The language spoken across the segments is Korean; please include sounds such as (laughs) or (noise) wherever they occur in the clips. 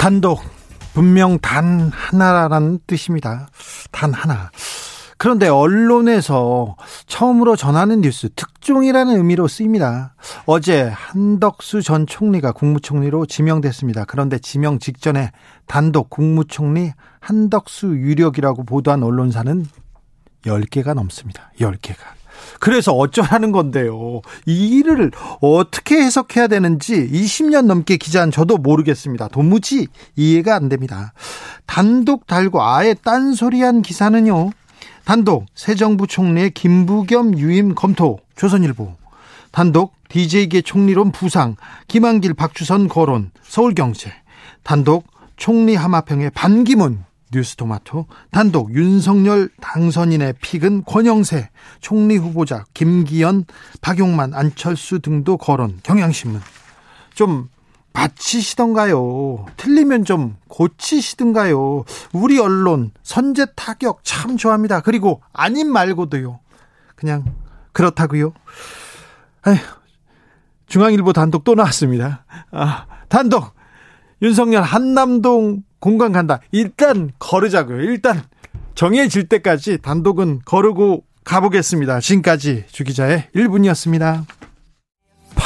단독 분명 단 하나라는 뜻입니다. 단 하나. 그런데 언론에서 처음으로 전하는 뉴스 특종이라는 의미로 쓰입니다. 어제 한덕수 전 총리가 국무총리로 지명됐습니다. 그런데 지명 직전에 단독 국무총리 한덕수 유력이라고 보도한 언론사는 10개가 넘습니다. 10개가. 그래서 어쩌라는 건데요. 이 일을 어떻게 해석해야 되는지 20년 넘게 기자한 저도 모르겠습니다. 도무지 이해가 안 됩니다. 단독 달고 아예 딴소리한 기사는요. 단독 새 정부 총리의 김부겸 유임 검토 조선일보 단독 DJ계 총리론 부상 김한길 박주선 거론 서울경제 단독 총리 하마평의 반기문 뉴스토마토 단독 윤석열 당선인의 픽은 권영세 총리 후보자 김기현 박용만 안철수 등도 거론. 경향신문. 좀 맞히시던가요? 틀리면 좀 고치시던가요? 우리 언론 선제 타격 참 좋아합니다. 그리고 아님 말고도요. 그냥 그렇다고요. 에휴, 중앙일보 단독 또 나왔습니다. 아, 단독 윤석열 한남동 공간 간다. 일단 걸으자고요. 일단 정해질 때까지 단독은 거르고 가보겠습니다. 지금까지 주기자의 1분이었습니다.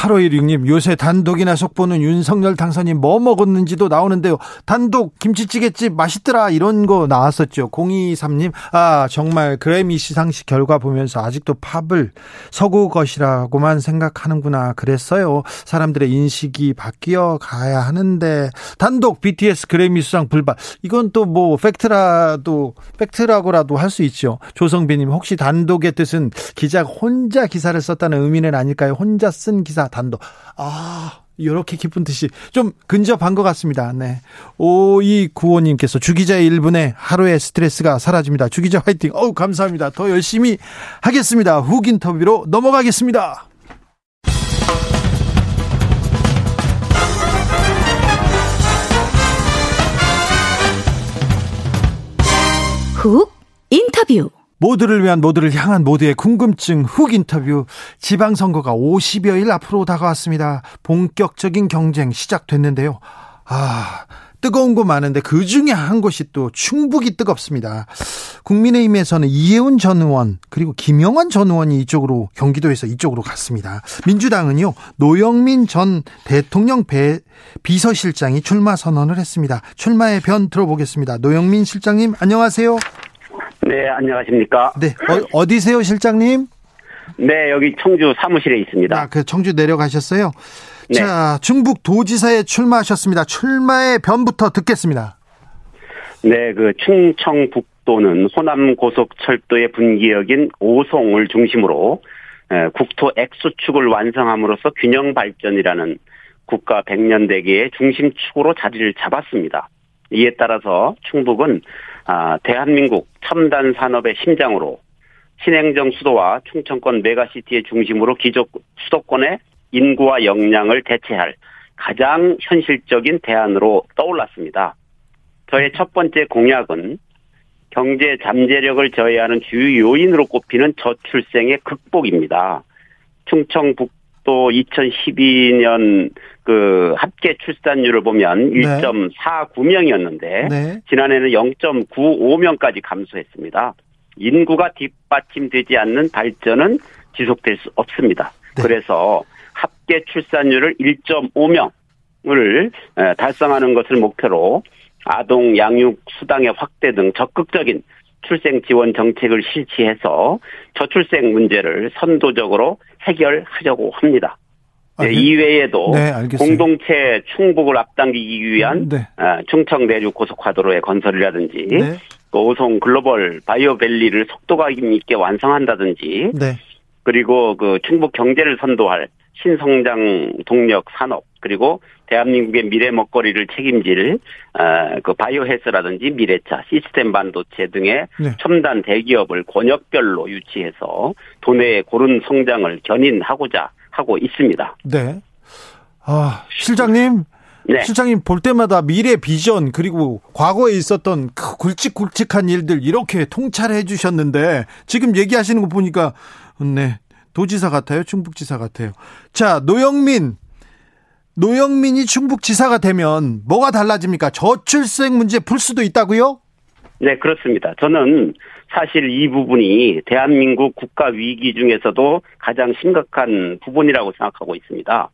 8516님, 요새 단독이나 속보는 윤석열 당선인 뭐 먹었는지도 나오는데요. 단독 김치찌개집 맛있더라. 이런 거 나왔었죠. 023님, 아, 정말 그래미 시상식 결과 보면서 아직도 팝을 서구 것이라고만 생각하는구나. 그랬어요. 사람들의 인식이 바뀌어 가야 하는데, 단독 BTS 그래미 수상 불발. 이건 또 뭐, 팩트라도, 팩트라고라도 할 수 있죠. 조성빈님, 혹시 단독의 뜻은 기자가 혼자 기사를 썼다는 의미는 아닐까요? 혼자 쓴 기사 단독. 아, 이렇게 기쁜 뜻이 좀 근접한 것 같습니다. 네. 5295님께서 주기자의 1분에 하루의 스트레스가 사라집니다. 주기자 화이팅. 어우, 감사합니다. 더 열심히 하겠습니다. 훅 인터뷰로 넘어가겠습니다. 훅 인터뷰. 모두를 위한 모두를 향한 모두의 궁금증 훅 인터뷰 지방선거가 50여일 앞으로 다가왔습니다. 본격적인 경쟁 시작됐는데요. 아, 뜨거운 곳 많은데 그 중에 한 곳이 또 충북이 뜨겁습니다. 국민의힘에서는 이혜훈 전 의원 그리고 김영환 전 의원이 이쪽으로 경기도에서 이쪽으로 갔습니다. 민주당은요 노영민 전 대통령 배, 비서실장이 출마 선언을 했습니다. 출마의 변 들어보겠습니다. 노영민 실장님 안녕하세요. 네, 안녕하십니까. 네, 어, 디세요 실장님? 네, 여기 청주 사무실에 있습니다. 아, 그 청주 내려가셨어요? 네. 자, 중북 도지사에 출마하셨습니다. 출마의 변부터 듣겠습니다. 네, 그 충청북도는 호남 고속철도의 분기역인 오송을 중심으로 국토 액수축을 완성함으로써 균형 발전이라는 국가 백년 대계의 중심축으로 자리를 잡았습니다. 이에 따라서 충북은 아, 대한민국 첨단 산업의 심장으로 신행정 수도와 충청권 메가시티의 중심으로 기존 수도권의 인구와 역량을 대체할 가장 현실적인 대안으로 떠올랐습니다. 저의 첫 번째 공약은 경제 잠재력을 저해하는 주요 요인으로 꼽히는 저출생의 극복입니다. 충청북도 2012년 그 합계 출산율을 보면 네. 1.49명이었는데 네. 지난해는 0.95명까지 감소했습니다. 인구가 뒷받침되지 않는 발전은 지속될 수 없습니다. 네. 그래서 합계 출산율을 1.5명을 달성하는 것을 목표로 아동 양육 수당의 확대 등 적극적인 출생 지원 정책을 실시해서 저출생 문제를 선도적으로 해결하려고 합니다. 네, 이외에도 네, 공동체 충북을 앞당기기 위한 네. 아, 충청 내륙 고속화도로의 건설이라든지 네. 오송 글로벌 바이오밸리를 속도감 있게 완성한다든지 네. 그리고 그 충북 경제를 선도할 신성장 동력 산업 그리고 대한민국의 미래 먹거리를 책임질 어, 그 바이오 헬스라든지 미래차, 시스템 반도체 등의 네. 첨단 대기업을 권역별로 유치해서 도내의 고른 성장을 견인하고자 하고 있습니다. 네. 아, 실장님. 네. 실장님 볼 때마다 미래 비전 그리고 과거에 있었던 그 굵직굵직한 일들 이렇게 통찰해 주셨는데 지금 얘기하시는 거 보니까 네 도지사 같아요 충북지사 같아요 자 노영민 노영민이 충북지사가 되면 뭐가 달라집니까 저출생 문제 풀 수도 있다고요? 네, 그렇습니다. 저는 사실 이 부분이 대한민국 국가 위기 중에서도 가장 심각한 부분이라고 생각하고 있습니다.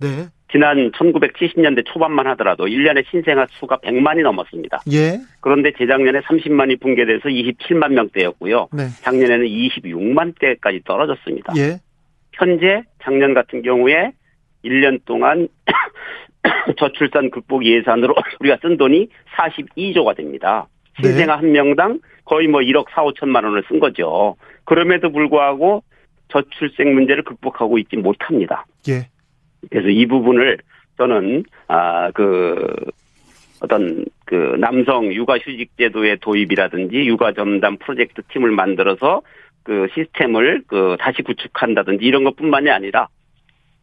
네. 지난 1970년대 초반만 하더라도 1년에 신생아 수가 100만이 넘었습니다. 예. 그런데 재작년에 30만이 붕괴돼서 27만 명대였고요. 네. 작년에는 26만 대까지 떨어졌습니다. 예. 현재 작년 같은 경우에 1년 동안 (coughs) 저출산 극복 예산으로 (coughs) 우리가 쓴 돈이 42조가 됩니다. 네. 신생아 한 명당 거의 뭐 1억 4, 5천만 원을 쓴 거죠. 그럼에도 불구하고 저출생 문제를 극복하고 있지 못합니다. 예. 그래서 이 부분을 저는 아그 어떤 그 남성 육아 휴직 제도의 도입이라든지 육아 전담 프로젝트 팀을 만들어서 그 시스템을 그 다시 구축한다든지 이런 것뿐만이 아니라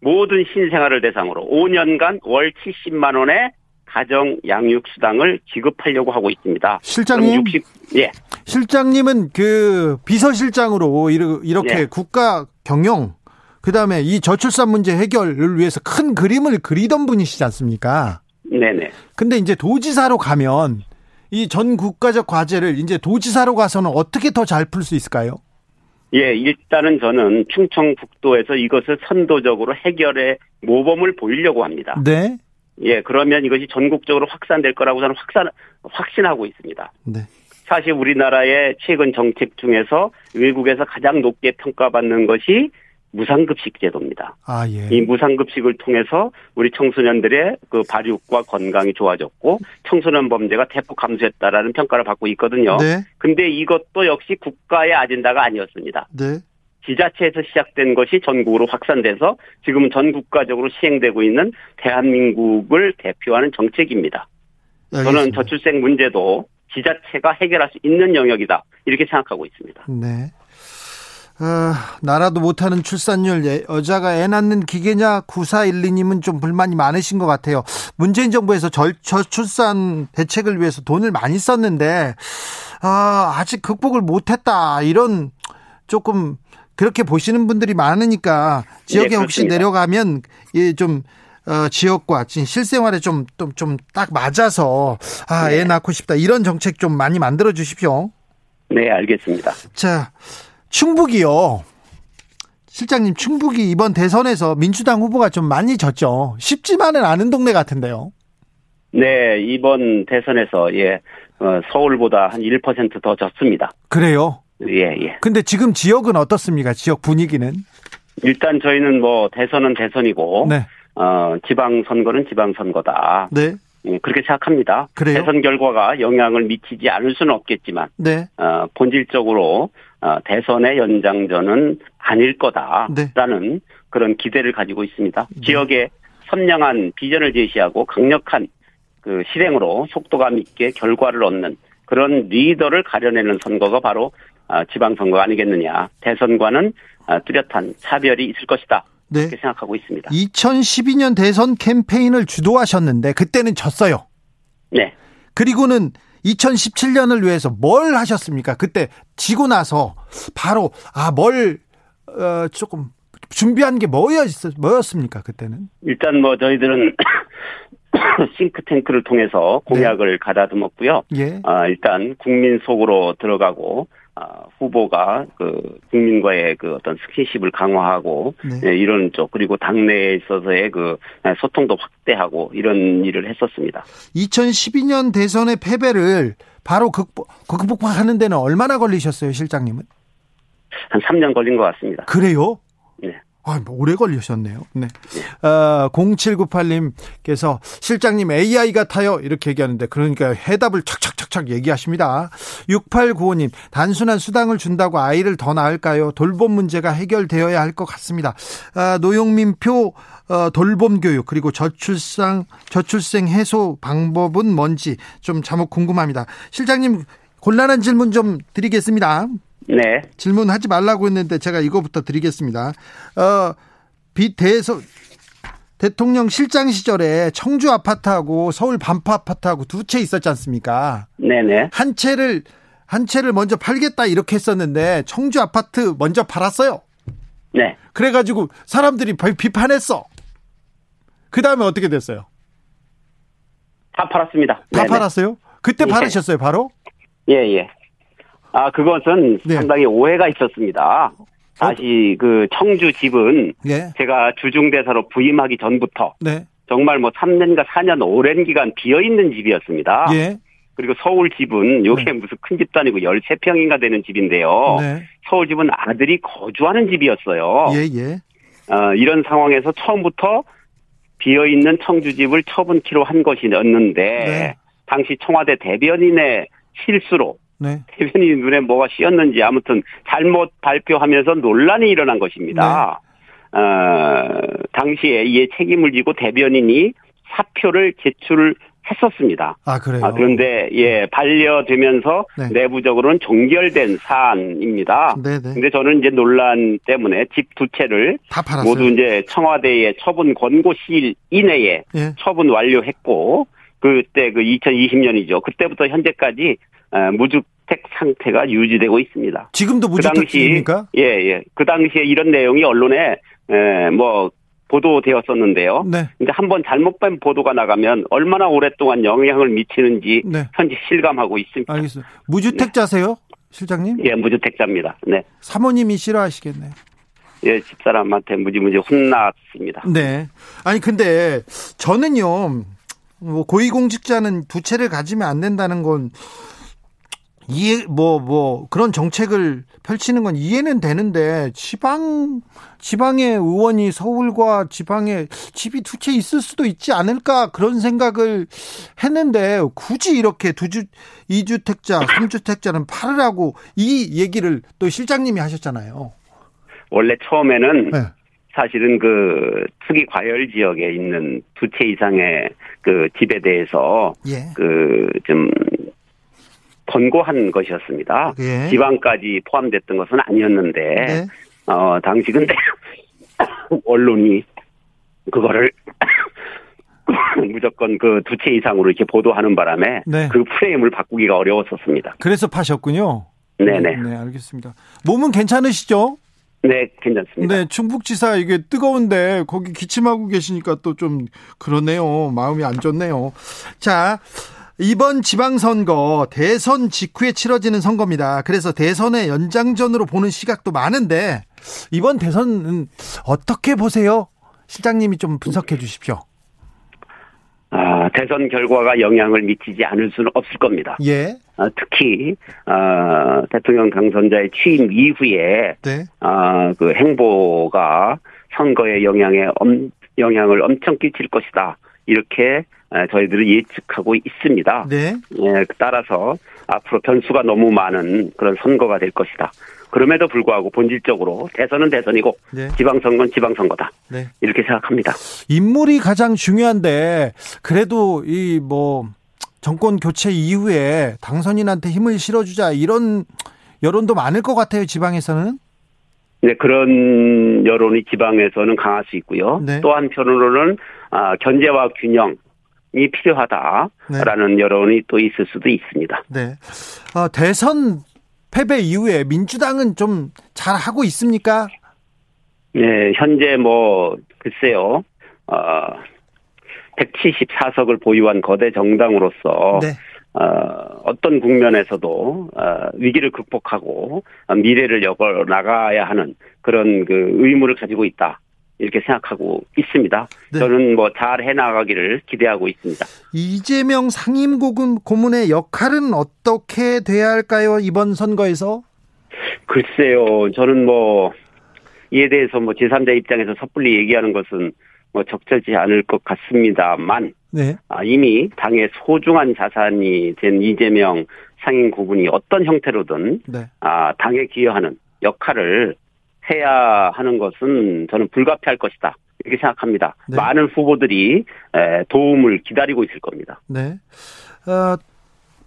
모든 신생아를 대상으로 5년간 월 70만 원의 가정 양육 수당을 지급하려고 하고 있습니다. 실장님. 그럼 60, 예. 실장님은 그 비서실장으로 이렇게 네. 국가 경영 그다음에 이 저출산 문제 해결을 위해서 큰 그림을 그리던 분이시지 않습니까? 네네. 근데 이제 도지사로 가면 이 전 국가적 과제를 이제 도지사로 가서는 어떻게 더 잘 풀 수 있을까요? 예, 일단은 저는 충청북도에서 이것을 선도적으로 해결의 모범을 보이려고 합니다. 네. 예, 그러면 이것이 전국적으로 확산될 거라고 저는 확산, 확신하고 있습니다. 네. 사실 우리나라의 최근 정책 중에서 외국에서 가장 높게 평가받는 것이 무상급식 제도입니다. 아, 예. 이 무상급식을 통해서 우리 청소년들의 그 발육과 건강이 좋아졌고 청소년 범죄가 대폭 감소했다라는 평가를 받고 있거든요. 네. 근데 이것도 역시 국가의 아젠다가 아니었습니다. 네. 지자체에서 시작된 것이 전국으로 확산돼서 지금은 전 국가적으로 시행되고 있는 대한민국을 대표하는 정책입니다. 저는 알겠습니다. 저출생 문제도 지자체가 해결할 수 있는 영역이다. 이렇게 생각하고 있습니다. 네. 아, 나라도 못하는 출산율, 예, 여자가 애 낳는 기계냐, 9412님은 좀 불만이 많으신 것 같아요. 문재인 정부에서 절, 저출산 대책을 위해서 돈을 많이 썼는데, 아, 아직 극복을 못했다. 이런 조금 그렇게 보시는 분들이 많으니까 지역에 네, 혹시. 내려가면 예, 좀 어, 지역과 지금 실생활에 좀좀 딱 맞아서 아, 애 네. 낳고 싶다. 이런 정책 좀 많이 만들어 주십시오. 네, 알겠습니다. 자, 충북이요. 실장님, 충북이 이번 대선에서 민주당 후보가 좀 많이 졌죠. 쉽지만은 않은 동네 같은데요. 네, 이번 대선에서 예, 어, 서울보다 한 1%더 졌습니다. 그래요. 예, 예. 근데 지금 지역은 어떻습니까? 지역 분위기는? 일단 저희는 뭐 대선은 대선이고 네. 어, 지방 선거는 지방 선거다. 네. 예, 그렇게 생각합니다. 그래요? 대선 결과가 영향을 미치지 않을 수는 없겠지만 네. 어, 본질적으로 어, 대선의 연장전은 아닐 거다라는 그런 기대를 가지고 있습니다. 네. 지역에 선명한 비전을 제시하고 강력한 그 실행으로 속도감 있게 결과를 얻는 그런 리더를 가려내는 선거가 바로 아, 지방선거 아니겠느냐. 대선과는 아, 뚜렷한 차별이 있을 것이다. 네. 이렇게 생각하고 있습니다. 2012년 대선 캠페인을 주도하셨는데 그때는 졌어요. 네. 그리고는 2017년을 위해서 뭘 하셨습니까? 그때 지고 나서 바로 아뭘 어, 조금 준비한 게 뭐였 뭐였습니까? 그때는? 일단 뭐 저희들은 (coughs) 싱크탱크를 통해서 공약을 가다듬었고요. 예. 아, 일단 국민 속으로 들어가고 아, 후보가 그 국민과의 그 어떤 스킨십을 강화하고 네. 예, 이런 쪽 그리고 당내에 있어서의 그 소통도 확대하고 이런 일을 했었습니다. 2012년 대선의 패배를 바로 극복, 극복하는 데는 얼마나 걸리셨어요, 실장님은? 한 3년 걸린 것 같습니다. 그래요? 네. 아, 뭐 오래 걸리셨네요. 네. 어, 0798님께서 실장님 AI 같아요. 이렇게 얘기하는데 그러니까 해답을 착착착착 얘기하십니다. 6895님 단순한 수당을 준다고 아이를 더 낳을까요? 돌봄 문제가 해결되어야 할 것 같습니다. 아, 노용민 표 어, 돌봄 교육 그리고 저출산 저출생 해소 방법은 뭔지 좀 자목 궁금합니다. 실장님 곤란한 질문 좀 드리겠습니다. 네. 질문하지 말라고 했는데 제가 이거부터 드리겠습니다. 어, 비대서 대통령 실장 시절에 청주 아파트하고 서울 반포 아파트하고 두 채 있었지 않습니까? 네네. 한 채를 한 채를 먼저 팔겠다 이렇게 했었는데 청주 아파트 먼저 팔았어요. 네. 그래가지고 사람들이 비판했어. 그 다음에 어떻게 됐어요? 다 팔았습니다. 다 네네. 팔았어요? 그때 예. 팔으셨어요, 바로? 예, 예. 아, 그것은 네. 상당히 오해가 있었습니다. 다시 그 청주 집은 예. 제가 주중대사로 부임하기 전부터 네. 정말 뭐 3년과 4년 오랜 기간 비어 있는 집이었습니다. 예. 그리고 서울 집은 요게 네. 무슨 큰 집도 아니고 13평인가 되는 집인데요. 네. 서울 집은 아들이 거주하는 집이었어요. 예, 예. 어, 이런 상황에서 처음부터 비어 있는 청주 집을 처분키로 한 것이었는데 네. 당시 청와대 대변인의 실수로 네. 대변인 눈에 뭐가 씌었는지 아무튼 잘못 발표하면서 논란이 일어난 것입니다. 네. 어, 당시에 이에 책임을 지고 대변인이 사표를 제출했었습니다. 아, 그래요. 아, 그런데 예 반려되면서 네. 내부적으로는 종결된 사안입니다. 네, 네. 근데 저는 이제 논란 때문에 집 두 채를. 모두 이제 청와대의 처분 권고 시일 이내에 예. 처분 완료했고 그때 그 2020년이죠. 그때부터 현재까지 어, 무주택 상태가 유지되고 있습니다. 지금도 그 무주택입니까? 예, 예. 그 당시에 이런 내용이 언론에 에, 뭐 보도되었었는데요. 네. 근데 한번 잘못된 보도가 나가면 얼마나 오랫동안 영향을 미치는지 네. 현재 실감하고 있습니다. 알겠어요. 무주택자세요? 실장님? 예, 무주택자입니다. 네. 사모님이 싫어하시겠네. 예, 집사람한테 무지무지 혼났습니다. 네. 아니 근데 저는요. 뭐 고위공직자는 두 채를 가지면 안 된다는 건 이해 뭐뭐 그런 정책을 펼치는 건 이해는 되는데 지방 지방의 의원이 서울과 지방에 집이 두 채 있을 수도 있지 않을까 그런 생각을 했는데 굳이 이렇게 두주 이주택자 삼주택자는 팔으라고 이 얘기를 또 실장님이 하셨잖아요. 원래 처음에는 네. 사실은 그 투기 과열 지역에 있는 두 채 이상의 그 집에 대해서 예. 그좀 권고한 것이었습니다. 예. 지방까지 포함됐던 것은 아니었는데 네. 어 당시 근데 언론이 그거를 (coughs) 무조건 그 두 채 이상으로 이렇게 보도하는 바람에 네. 그 프레임을 바꾸기가 어려웠었습니다. 그래서 파셨군요. 네네. 네, 알겠습니다. 몸은 괜찮으시죠? 네, 괜찮습니다. 네, 충북지사 이게 뜨거운데 거기 기침하고 계시니까 또 좀 그러네요. 마음이 안 좋네요. 자, 이번 지방선거 대선 직후에 치러지는 선거입니다. 그래서 대선의 연장전으로 보는 시각도 많은데 이번 대선은 어떻게 보세요? 실장님이 좀 분석해 주십시오. 아, 대선 결과가 영향을 미치지 않을 수는 없을 겁니다. 예. 아, 특히 아, 대통령 당선자의 취임 이후에 네. 아, 그 행보가 선거에 영향에 엄, 영향을 엄청 끼칠 것이다. 이렇게 아, 저희들은 예측하고 있습니다. 네. 예, 따라서 앞으로 변수가 너무 많은 그런 선거가 될 것이다. 그럼에도 불구하고 본질적으로 대선은 대선이고 네. 지방선거는 지방선거다. 네. 이렇게 생각합니다. 인물이 가장 중요한데 그래도 이 뭐 정권 교체 이후에 당선인한테 힘을 실어주자 이런 여론도 많을 것 같아요 지방에서는 네, 그런 여론이 지방에서는 강할 수 있고요. 네. 또 한편으로는 아, 견제와 균형 이 필요하다라는 여론이 또 있을 수도 있습니다. 네 어, 대선 패배 이후에 민주당은 좀 잘 하고 있습니까? 네, 현재 뭐 글쎄요, 어, 174석을 보유한 거대 정당으로서 네. 어, 어떤 국면에서도 어, 위기를 극복하고 어, 미래를 열어 나가야 하는 그런 그 의무를 가지고 있다. 이렇게 생각하고 있습니다. 네. 저는 뭐 잘 해나가기를 기대하고 있습니다. 이재명 상임고문 고문의 역할은 어떻게 돼야 할까요 이번 선거에서? 글쎄요, 저는 뭐 이에 대해서 뭐 제3자 입장에서 섣불리 얘기하는 것은 뭐 적절치 않을 것 같습니다만 네. 아, 이미 당의 소중한 자산이 된 이재명 상임 고문이 어떤 형태로든 네. 아, 당에 기여하는 역할을 해야 하는 것은 저는 불가피할 것이다. 이렇게 생각합니다. 네. 많은 후보들이 에, 도움을 기다리고 있을 겁니다. 네. 어,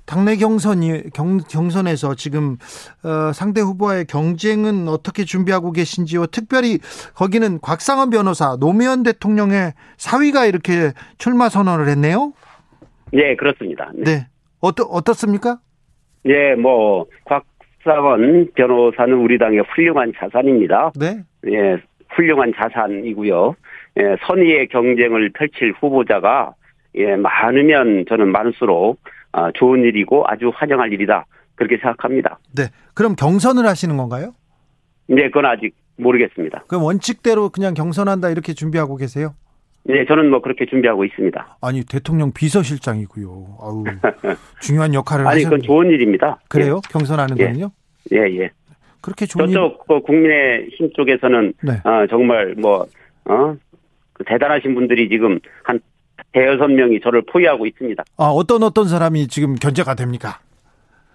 당내 경선이 경, 경선에서 지금 어, 상대 후보와의 경쟁은 어떻게 준비하고 계신지요? 특별히 거기는 곽상원 변호사, 노무현 대통령의 사위가 이렇게 출마 선언을 했네요. 예, 그렇습니다. 네. 네. 어떠, 어떻습니까? 예, 뭐 곽 상원 변호사는 우리 당의 훌륭한 자산입니다. 네. 예, 훌륭한 자산이고요. 예, 선의의 경쟁을 펼칠 후보자가 예, 많으면 저는 많을수록 아, 좋은 일이고 아주 환영할 일이다. 그렇게 생각합니다. 네. 그럼 경선을 하시는 건가요? 네, 그건 아직 모르겠습니다. 그럼 원칙대로 그냥 경선한다 이렇게 준비하고 계세요? 네, 저는 뭐 그렇게 준비하고 있습니다. 아니 대통령 비서실장이고요. 아우 중요한 역할을 (laughs) 아니, 그건 하셨는데. 좋은 일입니다. 그래요? 경선하는 예. 거는요? 예, 예. 그렇게 좋은 일. 저쪽 그 국민의힘 쪽에서는 네. 아, 정말 뭐 어? 그 대단하신 분들이 지금 한 대여섯 명이 저를 포위하고 있습니다. 아, 어떤 어떤 사람이 지금 견제가 됩니까?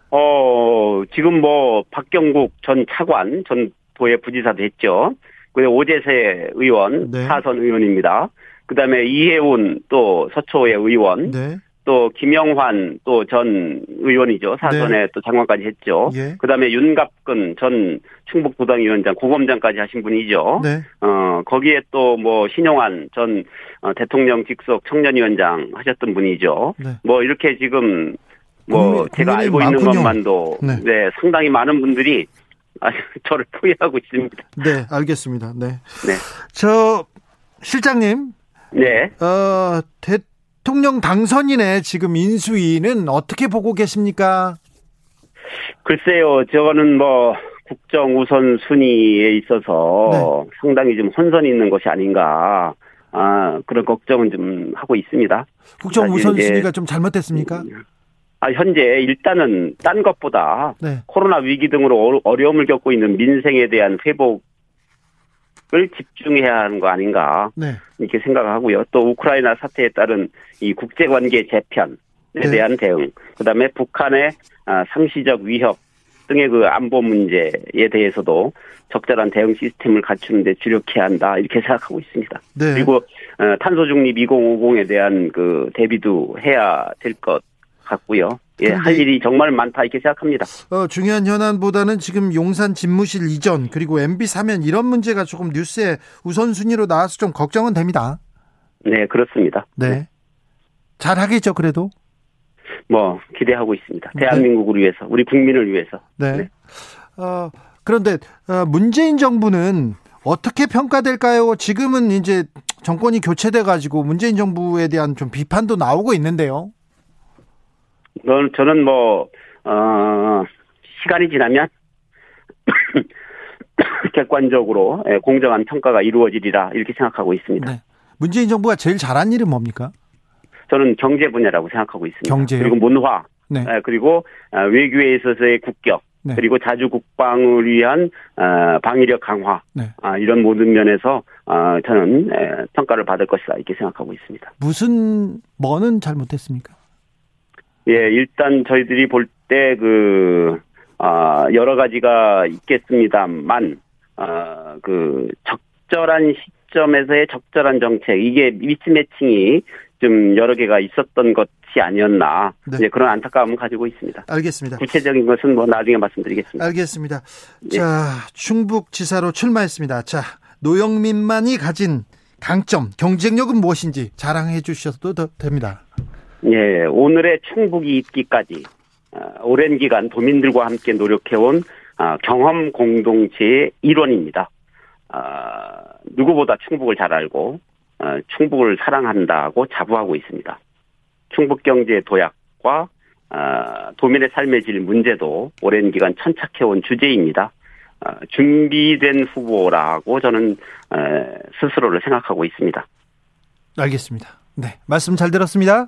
어, 지금 뭐, 박경국 전 차관, 전 도의 부지사도 했죠. 그리고 오재세 의원, 네. 사선 의원입니다. 그 다음에 이혜훈 또 서초의 의원, 네. 또 김영환 또 전 의원이죠. 사선에 또 장관까지 했죠. 예. 그 다음에 윤갑근 전 충북 도당위원장, 고검장까지 하신 분이죠. 네. 어, 거기에 또 뭐 신용환 전 어, 대통령 직속 청년위원장 하셨던 분이죠. 네. 뭐 이렇게 지금 뭐 국민- 제가 알고 있는 많군요. 것만도 네. 네. 상당히 많은 분들이 아, (laughs) 저를 포위하고 있습니다. 네, 알겠습니다. 네. 네. 저 실장님, 네. 어, 대통령 당선인의 지금 인수위는 어떻게 보고 계십니까? 글쎄요, 저거는 뭐 국정 우선 순위에 있어서 네. 상당히 좀 혼선이 있는 것이 아닌가. 아, 그런 걱정은 좀 하고 있습니다. 국정 사실 이제- 우선 순위가 좀 잘못됐습니까? 아, 현재 일단은 딴 것보다 네. 코로나 위기 등으로 어려- 어려움을 겪고 있는 민생에 대한 회복 을 집중해야 하는 거 아닌가 네. 이렇게 생각하고요. 또 우크라이나 사태에 따른 이 국제관계 재편에 네. 대한 대응, 그다음에 북한의 아, 상시적 위협 등의 그 안보 문제에 대해서도 적절한 대응 시스템을 갖추는데 주력해야 한다 이렇게 생각하고 있습니다. 네. 그리고 어, 탄소 중립 2050에 대한 그 대비도 해야 될 것 같고요. 예, 할 일이 정말 많다 이렇게 생각합니다. 어, 중요한 현안보다는 지금 용산 집무실 이전 그리고 MB 사면 이런 문제가 조금 뉴스에 우선순위로 나와서 좀 걱정은 됩니다. 네, 그렇습니다. 네. 잘 하겠죠, 그래도. 뭐 기대하고 있습니다. 네. 대한민국을 위해서, 우리 국민을 위해서. 네. 네. 어, 그런데 어, 문재인 정부는 어떻게 평가될까요? 지금은 이제 정권이 교체돼 가지고 문재인 정부에 대한 좀 비판도 나오고 있는데요. 넌 저는 뭐 어, 시간이 지나면 (coughs) 객관적으로 예, 공정한 평가가 이루어지리라 이렇게 생각하고 있습니다. 네. 문재인 정부가 제일 잘한 일은 뭡니까? 저는 경제 분야라고 생각하고 있습니다. 경제요? 그리고 문화, 네. 예, 그리고 아, 외교에 있어서의 국격, 네. 그리고 자주 국방을 위한 아, 방위력 강화, 네. 아, 이런 모든 면에서 아, 저는 예, 평가를 받을 것이다 이렇게 생각하고 있습니다. 무슨 뭐는 잘못했습니까? 예, 일단 저희들이 볼 때 그, 아, 여러 가지가 있겠습니다만, 아, 그, 적절한 시점에서의 적절한 정책, 이게 미스매칭이 좀 여러 개가 있었던 것이 아니었나, 네. 그런 안타까움을 가지고 있습니다. 알겠습니다. 구체적인 것은 뭐 나중에 말씀드리겠습니다. 알겠습니다. 예. 자, 충북지사로 출마했습니다. 자, 노영민만이 가진 강점, 경쟁력은 무엇인지 자랑해 주셔도 더 됩니다. 예, 오늘의 충북이 있기까지 어, 오랜 기간 도민들과 함께 노력해온 아, 경험 공동체의 일원입니다. 아, 누구보다 충북을 잘 알고 어, 충북을 사랑한다고 자부하고 있습니다. 충북 경제 도약과 아, 도민의 삶의 질 문제도 오랜 기간 천착해온 주제입니다. 아, 준비된 후보라고 저는 에, 스스로를 생각하고 있습니다. 알겠습니다. 네, 말씀 잘 들었습니다.